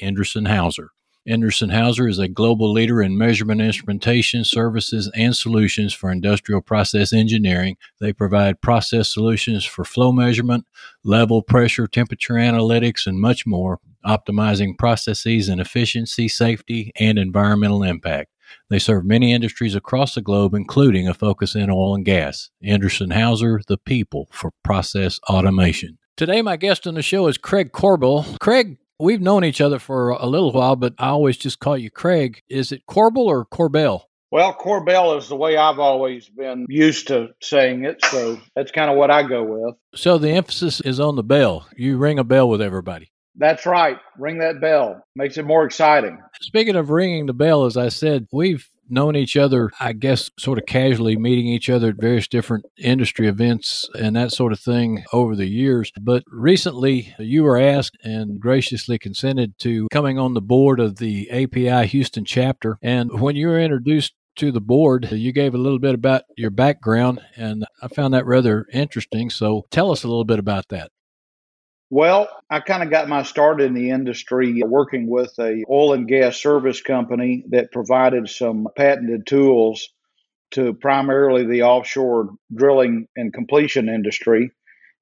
Endress & Hauser. Endress & Hauser is a global leader in measurement instrumentation services and solutions for industrial process engineering. They provide process solutions for flow measurement, level, pressure, temperature analytics, and much more, optimizing processes and efficiency, safety, and environmental impact. They serve many industries across the globe, including a focus in oil and gas. Endress & Hauser, the people for process automation. Today, my guest on the show is Craig Corbell. Craig We've known each other for a little while, but I always just call you Craig. Is it Corbell or Corbell? Well, Corbell is the way I've always been used to saying it, so that's kind of what I go with. So the emphasis is on the bell. You ring a bell with everybody. That's right. Ring that bell. Makes it more exciting. Speaking of ringing the bell, as I said, we've known each other, I guess, sort of casually meeting each other at various different industry events and that sort of thing over the years. But recently, you were asked and graciously consented to coming on the board of the API Houston chapter. And when you were introduced to the board, you gave a little bit about your background, and I found that rather interesting. So tell us a little bit about that. Well, I kind of got my start in the industry uh, working with a oil and gas service company that provided some patented tools to primarily the offshore drilling and completion industry.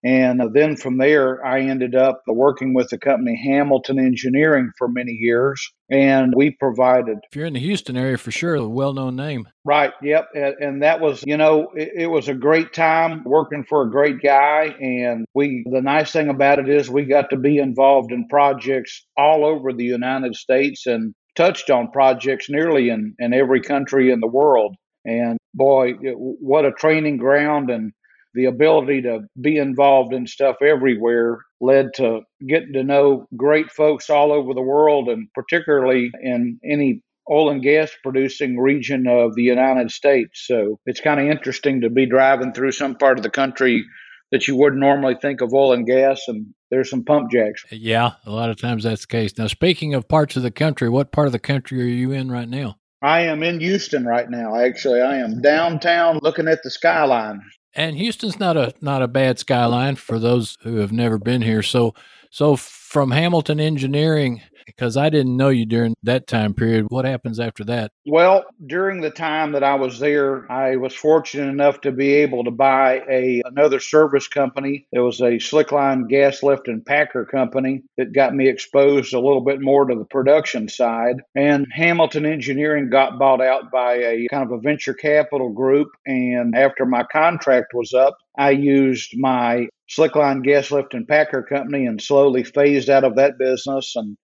And then from there, I ended up working with the company Hamilton Engineering for many years. And we provided. If you're in the Houston area, for sure, a well known name. Right. Yep. And, that was, you know, it, it was a great time working for a great guy. And we, the nice thing about it is we got to be involved in projects all over the United States and touched on projects nearly in, in every country in the world. And boy, what a training ground and the ability to be involved in stuff everywhere led to getting to know great folks all over the world and particularly in any oil and gas producing region of the United States. So it's kind of interesting to be driving through some part of the country that you wouldn't normally think of oil and gas and there's some pump jacks. Yeah, a lot of times that's the case. Now speaking of parts of the country, what part of the country are you in right now? I am in Houston right now. Actually, I am downtown looking at the skyline. And Houston's not a not a bad skyline for those who have never been here. So so from Hamilton Engineering, because I didn't know you during that time period. What happens after that? Well, during the time that I was there, I was fortunate enough to be able to buy a another service company. It was a slickline gas lift and packer company that got me exposed a little bit more to the production side. And Hamilton Engineering got bought out by a kind of a venture capital group. And after my contract was up, I used my slickline gas lift and packer company and slowly phased out of that business and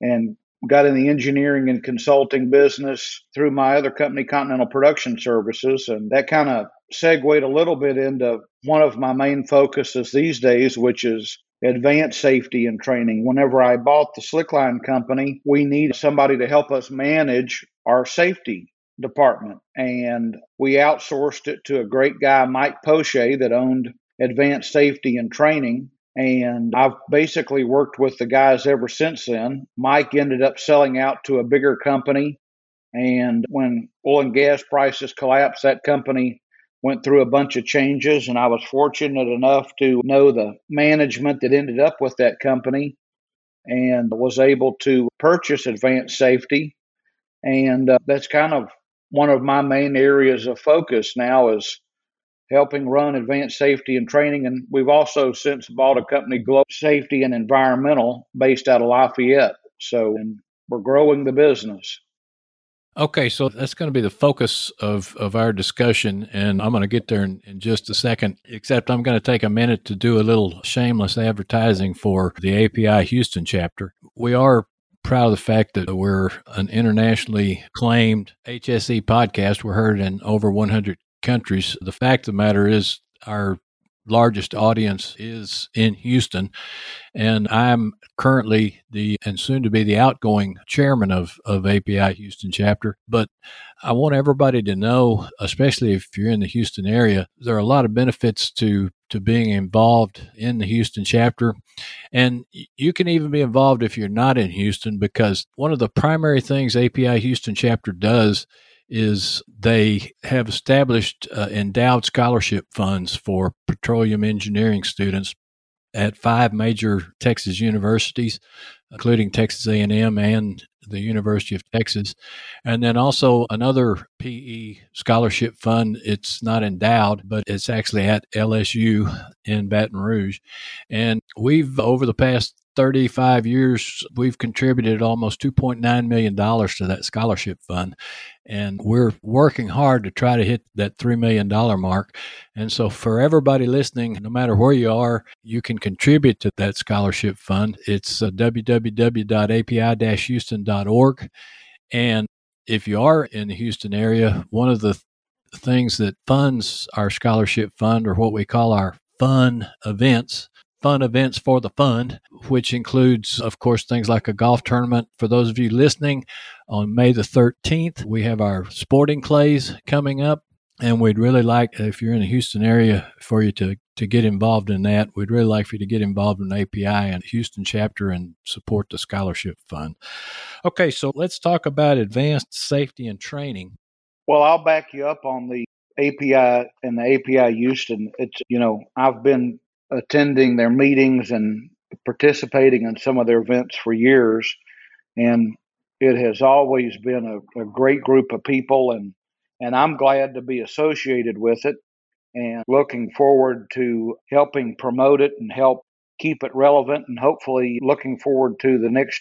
and got in the engineering and consulting business through my other company, Continental Production Services. And that kind of segued a little bit into one of my main focuses these days, which is advanced safety and training. Whenever I bought the Slickline company, we needed somebody to help us manage our safety department. And we outsourced it to a great guy, Mike Poche, that owned Advanced Safety and Training. And I've basically worked with the guys ever since then. Mike ended up selling out to a bigger company. And when oil and gas prices collapsed, that company went through a bunch of changes. And I was fortunate enough to know the management that ended up with that company and was able to purchase advanced safety. And uh, that's kind of one of my main areas of focus now is helping run advanced safety and training. And we've also since bought a company, Global Safety and Environmental, based out of Lafayette. So we're growing the business. Okay, so that's going to be the focus of, of our discussion, and I'm going to get there in, in just a second. Except I'm going to take a minute to do a little shameless advertising for the API Houston chapter. We are proud of the fact that we're an internationally claimed HSE podcast. We're heard in over 100 countries. The fact of the matter is, our largest audience is in Houston. And I'm currently the and soon to be the outgoing chairman of, of API Houston chapter. But I want everybody to know, especially if you're in the Houston area, there are a lot of benefits to to being involved in the Houston chapter. And you can even be involved if you're not in Houston because one of the primary things API Houston chapter does is they have established uh, endowed scholarship funds for petroleum engineering students at five major Texas universities, including Texas A&M and the University of Texas, and then also another PE scholarship fund. It's not endowed, but it's actually at LSU in Baton Rouge, and we've over the past 35 years, we've contributed almost $2.9 million to that scholarship fund. And we're working hard to try to hit that $3 million mark. And so, for everybody listening, no matter where you are, you can contribute to that scholarship fund. It's uh, www.api houston.org. And if you are in the Houston area, one of the things that funds our scholarship fund, or what we call our fun events, fun events for the fund, which includes, of course, things like a golf tournament. For those of you listening, on May the 13th, we have our sporting clays coming up. And we'd really like, if you're in the Houston area, for you to, to get involved in that. We'd really like for you to get involved in API and Houston chapter and support the scholarship fund. Okay, so let's talk about advanced safety and training. Well, I'll back you up on the API and the API Houston. It's, you know, I've been attending their meetings and participating in some of their events for years. And it has always been a, a great group of people and and I'm glad to be associated with it and looking forward to helping promote it and help keep it relevant and hopefully looking forward to the next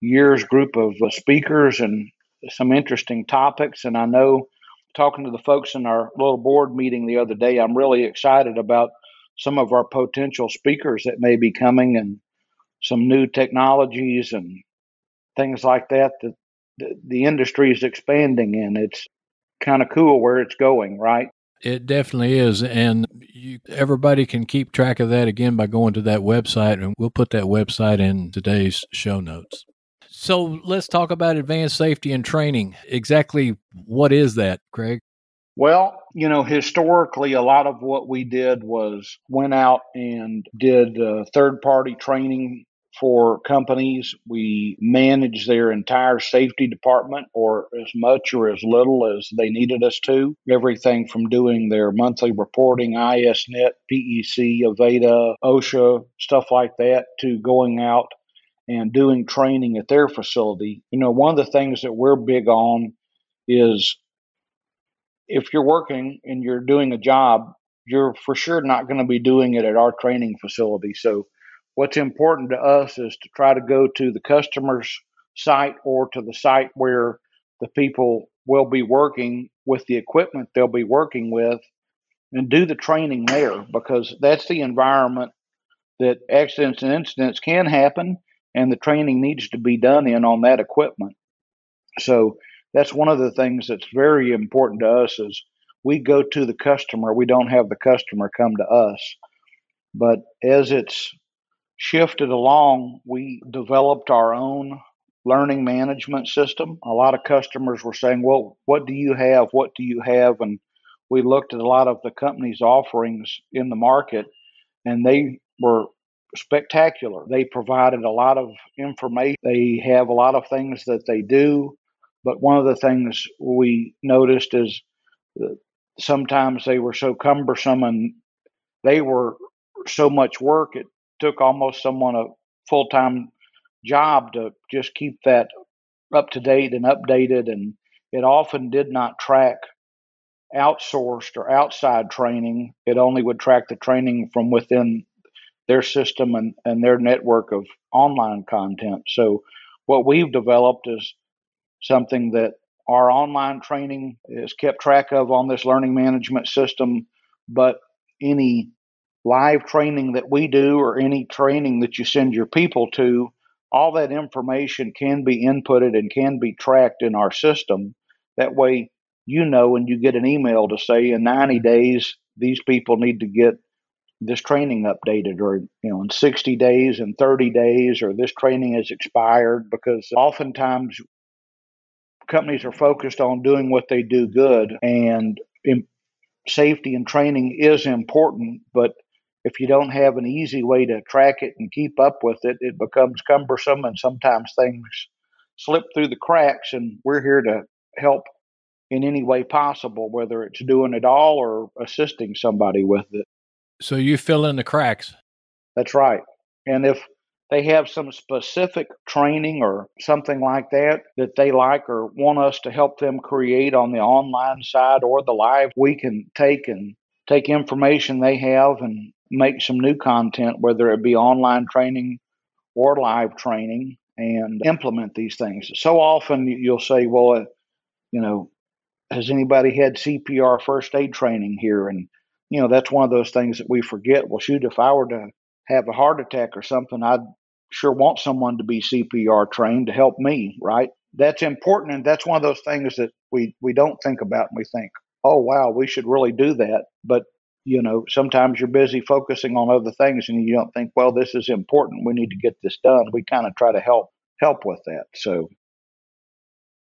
year's group of uh, speakers and some interesting topics and I know talking to the folks in our little board meeting the other day I'm really excited about some of our potential speakers that may be coming and some new technologies and things like that that the, the industry is expanding in. It's kind of cool where it's going, right? It definitely is. And you, everybody can keep track of that again by going to that website, and we'll put that website in today's show notes. So let's talk about advanced safety and training. Exactly what is that, Craig? Well, you know, historically, a lot of what we did was went out and did uh, third party training for companies. We managed their entire safety department or as much or as little as they needed us to. Everything from doing their monthly reporting, ISNet, PEC, Avetta, OSHA, stuff like that, to going out and doing training at their facility. You know, one of the things that we're big on is if you're working and you're doing a job, you're for sure not going to be doing it at our training facility. So, what's important to us is to try to go to the customer's site or to the site where the people will be working with the equipment they'll be working with and do the training there because that's the environment that accidents and incidents can happen and the training needs to be done in on that equipment. So, that's one of the things that's very important to us is we go to the customer. We don't have the customer come to us. But as it's shifted along we developed our own learning management system. A lot of customers were saying well what do you have? What do you have? And we looked at a lot of the company's offerings in the market and they were spectacular. They provided a lot of information. They have a lot of things that they do but one of the things we noticed is that sometimes they were so cumbersome and they were so much work, it took almost someone a full time job to just keep that up to date and updated. And it often did not track outsourced or outside training. It only would track the training from within their system and, and their network of online content. So, what we've developed is something that our online training is kept track of on this learning management system, but any live training that we do or any training that you send your people to, all that information can be inputted and can be tracked in our system. That way, you know, and you get an email to say in 90 mm-hmm. days, these people need to get this training updated or you know in 60 days and 30 days or this training has expired because oftentimes companies are focused on doing what they do good and in, safety and training is important but if you don't have an easy way to track it and keep up with it it becomes cumbersome and sometimes things slip through the cracks and we're here to help in any way possible whether it's doing it all or assisting somebody with it. So you fill in the cracks. That's right. And if they have some specific training or something like that that they like or want us to help them create on the online side or the live, we can take and take information they have and make some new content, whether it be online training or live training, and implement these things. So often you'll say, well, uh, you know, has anybody had CPR first aid training here? And, you know, that's one of those things that we forget. Well, shoot, if I were to have a heart attack or something, I'd sure want someone to be CPR trained to help me, right? That's important. And that's one of those things that we, we don't think about. And we think, oh, wow, we should really do that. But, you know, sometimes you're busy focusing on other things and you don't think, well, this is important. We need to get this done. We kind of try to help help with that. So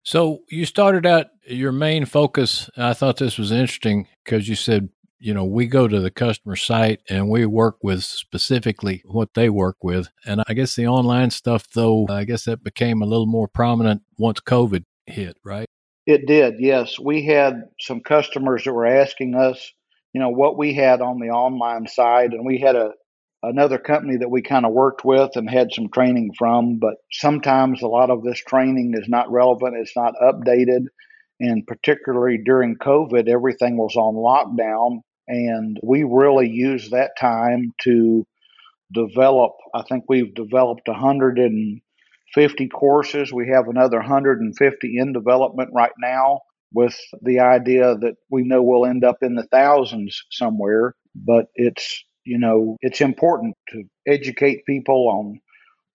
so you started out your main focus. I thought this was interesting because you said you know, we go to the customer site and we work with specifically what they work with. And I guess the online stuff, though, I guess that became a little more prominent once COVID hit, right? It did, yes. We had some customers that were asking us, you know, what we had on the online side, and we had a another company that we kind of worked with and had some training from, but sometimes a lot of this training is not relevant, it's not updated. And particularly during COVID, everything was on lockdown. And we really use that time to develop. I think we've developed 150 courses. We have another 150 in development right now with the idea that we know we'll end up in the thousands somewhere. But it's, you know, it's important to educate people on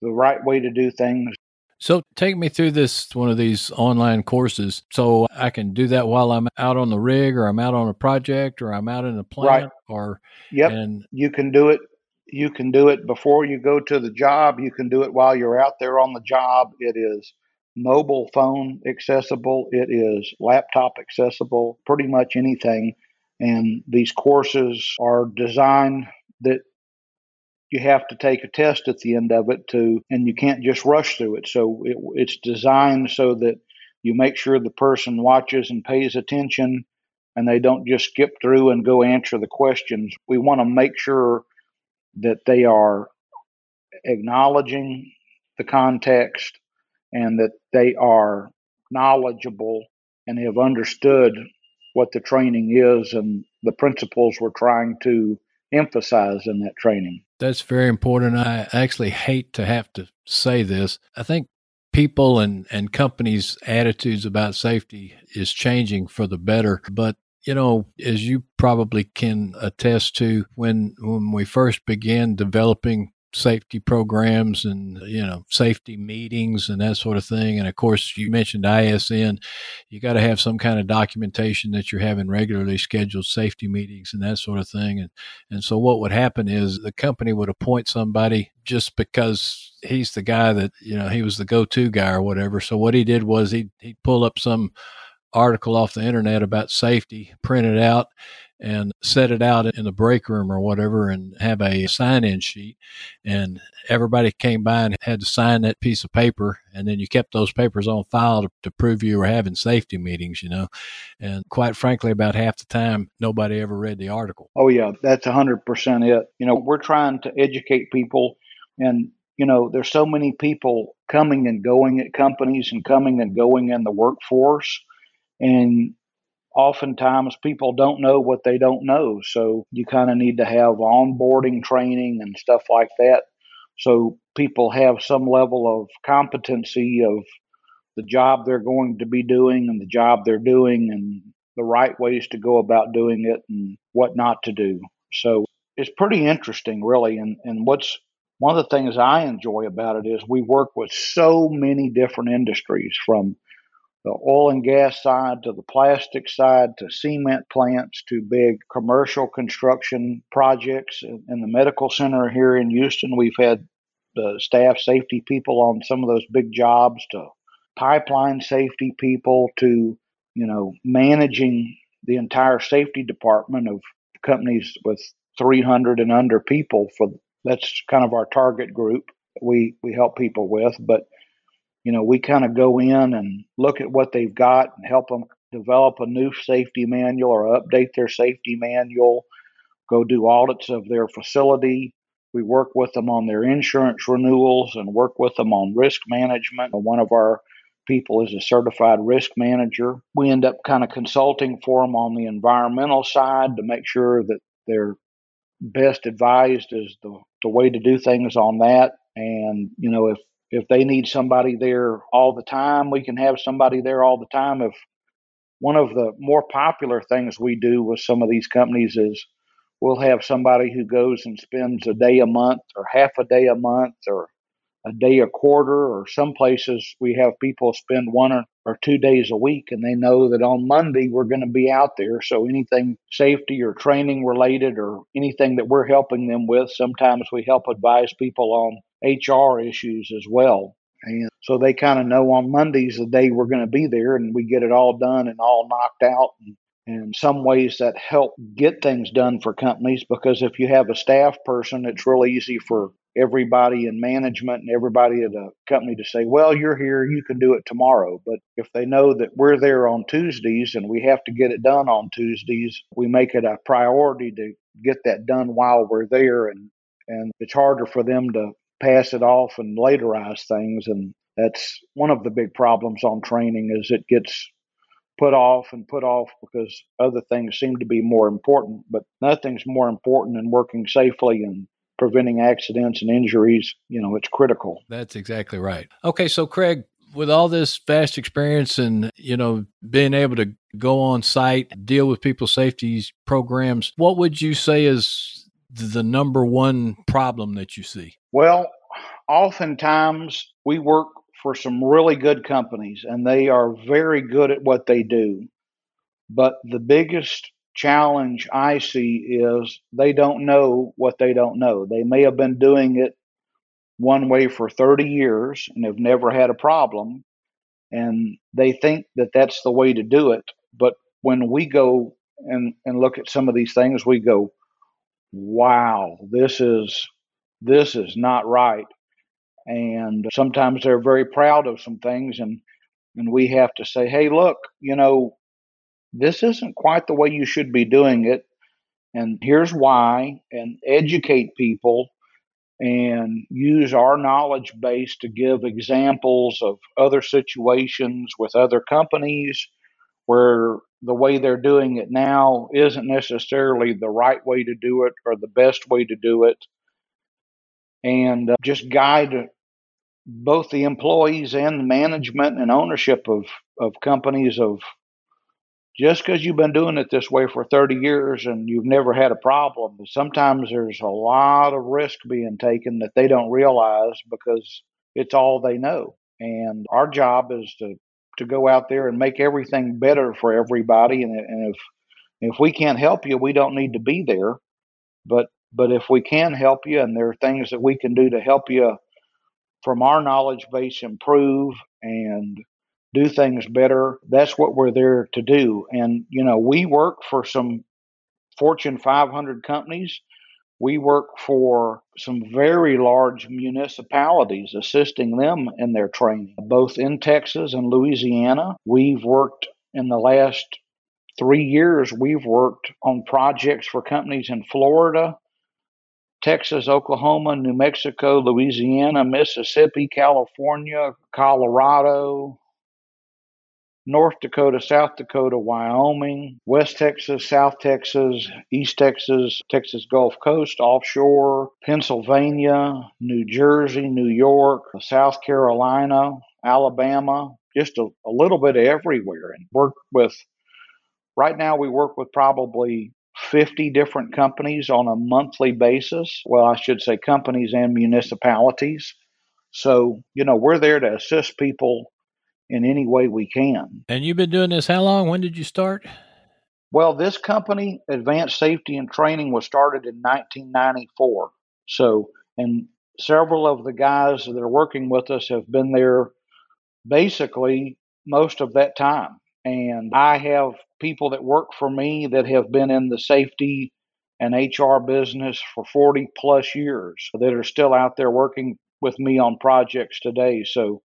the right way to do things so take me through this one of these online courses so I can do that while I'm out on the rig or I'm out on a project or I'm out in the plant right. or Yep. And you can do it you can do it before you go to the job, you can do it while you're out there on the job. It is mobile phone accessible, it is laptop accessible, pretty much anything. And these courses are designed that you have to take a test at the end of it to, and you can't just rush through it. So it, it's designed so that you make sure the person watches and pays attention and they don't just skip through and go answer the questions. We want to make sure that they are acknowledging the context and that they are knowledgeable and have understood what the training is and the principles we're trying to emphasize in that training. That's very important. I actually hate to have to say this. I think people and, and companies' attitudes about safety is changing for the better. But, you know, as you probably can attest to, when, when we first began developing safety programs and you know safety meetings and that sort of thing. And of course you mentioned ISN you got to have some kind of documentation that you're having regularly scheduled safety meetings and that sort of thing. And and so what would happen is the company would appoint somebody just because he's the guy that you know he was the go-to guy or whatever. So what he did was he he'd pull up some article off the internet about safety print it out and set it out in the break room or whatever and have a sign in sheet. And everybody came by and had to sign that piece of paper. And then you kept those papers on file to, to prove you were having safety meetings, you know. And quite frankly, about half the time, nobody ever read the article. Oh, yeah, that's 100% it. You know, we're trying to educate people. And, you know, there's so many people coming and going at companies and coming and going in the workforce. And oftentimes people don't know what they don't know. So you kind of need to have onboarding training and stuff like that. So people have some level of competency of the job they're going to be doing and the job they're doing and the right ways to go about doing it and what not to do. So it's pretty interesting, really. And, and what's one of the things I enjoy about it is we work with so many different industries from the oil and gas side to the plastic side to cement plants to big commercial construction projects. In the medical center here in Houston, we've had the staff safety people on some of those big jobs to pipeline safety people to, you know, managing the entire safety department of companies with 300 and under people for that's kind of our target group we we help people with but you know we kind of go in and look at what they've got and help them develop a new safety manual or update their safety manual go do audits of their facility. We work with them on their insurance renewals and work with them on risk management. One of our people is a certified risk manager. We end up kind of consulting for them on the environmental side to make sure that they're best advised is the, the way to do things on that. And, you know, if, if they need somebody there all the time, we can have somebody there all the time. If one of the more popular things we do with some of these companies is we'll have somebody who goes and spends a day a month or half a day a month or a day a quarter, or some places we have people spend one or, or two days a week and they know that on Monday we're going to be out there. So anything safety or training related or anything that we're helping them with, sometimes we help advise people on HR issues as well. And so they kind of know on Mondays the day we're going to be there and we get it all done and all knocked out. And, and some ways that help get things done for companies because if you have a staff person, it's real easy for everybody in management and everybody at a company to say, well, you're here, you can do it tomorrow. But if they know that we're there on Tuesdays and we have to get it done on Tuesdays, we make it a priority to get that done while we're there. And, and it's harder for them to pass it off and laterize things. And that's one of the big problems on training is it gets put off and put off because other things seem to be more important, but nothing's more important than working safely and preventing accidents and injuries, you know, it's critical. That's exactly right. Okay, so Craig, with all this vast experience and you know being able to go on site deal with people's safety programs what would you say is the number one problem that you see well oftentimes we work for some really good companies and they are very good at what they do but the biggest challenge I see is they don't know what they don't know. They may have been doing it one way for 30 years and have never had a problem, and they think that that's the way to do it. But when we go and, and look at some of these things, we go, wow, this is this is not right. And sometimes they're very proud of some things and and we have to say, hey, look, you know, this isn't quite the way you should be doing it. And here's why, and educate people and use our knowledge base to give examples of other situations with other companies where the way they're doing it now isn't necessarily the right way to do it or the best way to do it. And uh, just guide both the employees and the management and ownership of, of companies of just because you've been doing it this way for 30 years and you've never had a problem, sometimes there's a lot of risk being taken that they don't realize because it's all they know. And our job is to, to go out there and make everything better for everybody. And, and if if we can't help you, we don't need to be there. But but if we can help you, and there are things that we can do to help you from our knowledge base improve and do things better. That's what we're there to do. And, you know, we work for some Fortune 500 companies. We work for some very large municipalities, assisting them in their training, both in Texas and Louisiana. We've worked in the last three years, we've worked on projects for companies in Florida, Texas, Oklahoma, New Mexico, Louisiana, Mississippi, California, Colorado, North Dakota, South Dakota, Wyoming, West Texas, South Texas, East Texas, Texas Gulf Coast, offshore, Pennsylvania, New Jersey, New York, South Carolina, Alabama, just a, a little bit everywhere. And work with, right now, we work with probably 50 different companies on a monthly basis. Well, I should say companies and municipalities. So, you know, we're there to assist people in any way we can. And you've been doing this how long? When did you start? Well, this company, Advanced Safety and Training, was started in 1994. So, and several of the guys that are working with us have been there basically most of that time. And I have people that work for me that have been in the safety and HR business for 40 plus years that are still out there working with me on projects today. So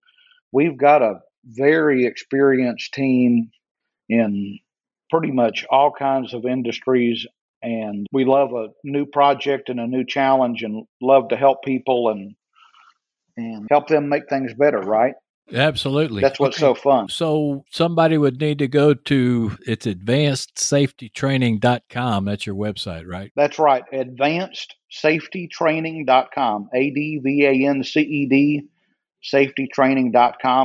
we've got a very experienced team in pretty much all kinds of industries and we love a new project and a new challenge and love to help people and and help them make things better right? Absolutely. That's what's okay. so fun. So somebody would need to go to it's advancedsafetytraining.com that's your website right? That's right. Advancedsafetytraining.com a-d-v-a-n-c-e-d safetytraining.com,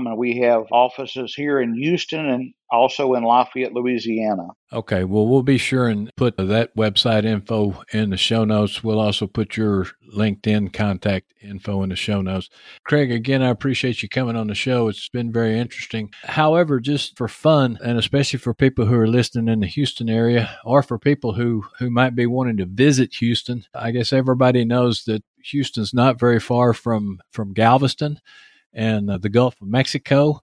and we have offices here in Houston and also in Lafayette, Louisiana. Okay, well, we'll be sure and put that website info in the show notes. We'll also put your LinkedIn contact info in the show notes. Craig, again, I appreciate you coming on the show. It's been very interesting. However, just for fun, and especially for people who are listening in the Houston area or for people who, who might be wanting to visit Houston, I guess everybody knows that Houston's not very far from, from Galveston and uh, the Gulf of Mexico.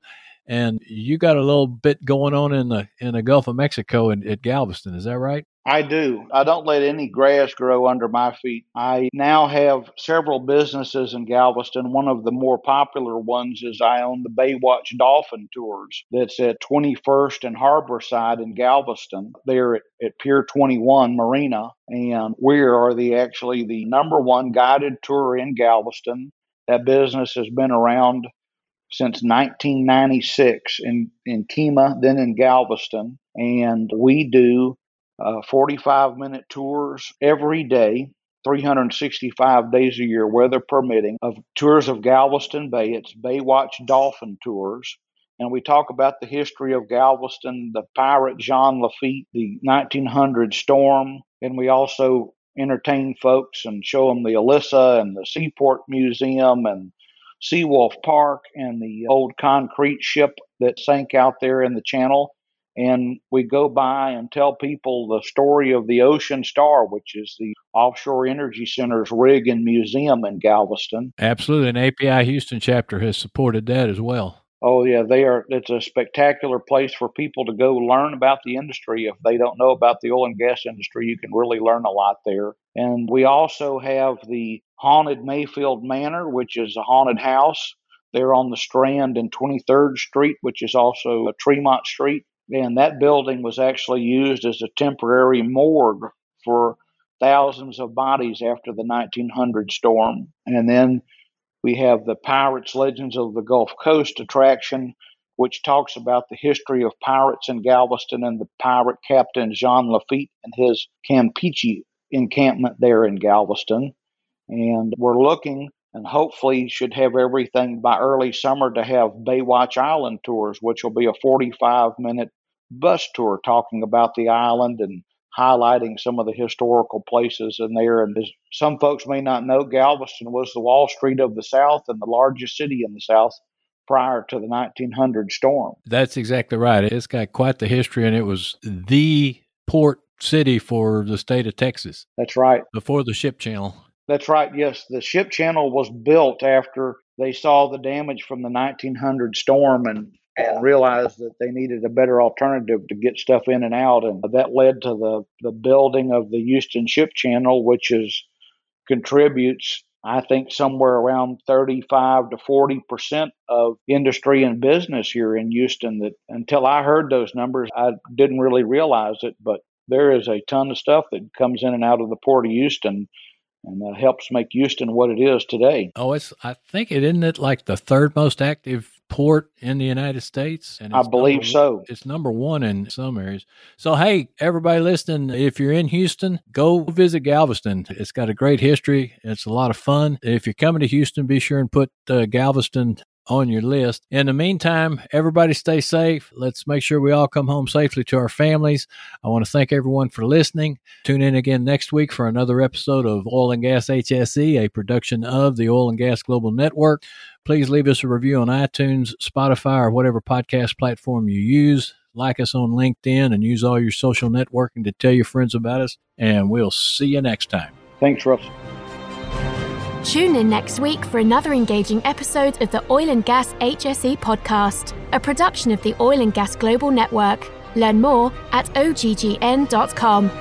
And you got a little bit going on in the in the Gulf of Mexico and at Galveston, is that right? I do. I don't let any grass grow under my feet. I now have several businesses in Galveston. One of the more popular ones is I own the Baywatch Dolphin Tours that's at 21st and Harborside in Galveston. They're at, at Pier 21 Marina. And we are the actually the number one guided tour in Galveston. That business has been around since 1996 in, in Kemah, then in Galveston. And we do uh, 45 minute tours every day, 365 days a year, weather permitting, of tours of Galveston Bay. It's Baywatch Dolphin Tours. And we talk about the history of Galveston, the pirate Jean Lafitte, the 1900 storm. And we also entertain folks and show them the Elissa and the Seaport Museum and Seawolf Park and the old concrete ship that sank out there in the channel. And we go by and tell people the story of the Ocean Star, which is the Offshore Energy Center's rig and museum in Galveston. Absolutely. And API Houston chapter has supported that as well. Oh yeah, they are. It's a spectacular place for people to go learn about the industry. If they don't know about the oil and gas industry, you can really learn a lot there. And we also have the haunted Mayfield Manor, which is a haunted house. They're on the Strand and 23rd Street, which is also a Tremont Street. And that building was actually used as a temporary morgue for thousands of bodies after the 1900 storm. And then we have the Pirates Legends of the Gulf Coast attraction, which talks about the history of pirates in Galveston and the pirate captain Jean Lafitte and his Campeche encampment there in Galveston. And we're looking and hopefully should have everything by early summer to have Baywatch Island tours, which will be a 45 minute bus tour talking about the island and highlighting some of the historical places in there. And as some folks may not know, Galveston was the Wall Street of the South and the largest city in the South prior to the 1900 storm. That's exactly right. It's got quite the history, and it was the port city for the state of Texas. That's right. Before the ship channel. That's right. Yes, the ship channel was built after they saw the damage from the 1900 storm and and realized that they needed a better alternative to get stuff in and out. And that led to the, the building of the Houston Ship Channel, which is contributes, I think, somewhere around 35 to 40 percent of industry and business here in Houston. That until I heard those numbers, I didn't really realize it, but there is a ton of stuff that comes in and out of the port of Houston and that helps make Houston what it is today. Oh, it's I think it isn't it like the third most active port in the United States? And I believe number, so. It's number one in some areas. So, hey, everybody listening, if you're in Houston, go visit Galveston. It's got a great history. It's a lot of fun. If you're coming to Houston, be sure and put uh, Galveston on your list. In the meantime, everybody stay safe. Let's make sure we all come home safely to our families. I want to thank everyone for listening. Tune in again next week for another episode of Oil and Gas HSE, a production of the Oil and Gas Global Network. Please leave us a review on iTunes, Spotify, or whatever podcast platform you use. Like us on LinkedIn and use all your social networking to tell your friends about us. And we'll see you next time. Thanks, Russell. Tune in next week for another engaging episode of the Oil and Gas HSE podcast, a production of the Oil and Gas Global Network. Learn more at oggn.com.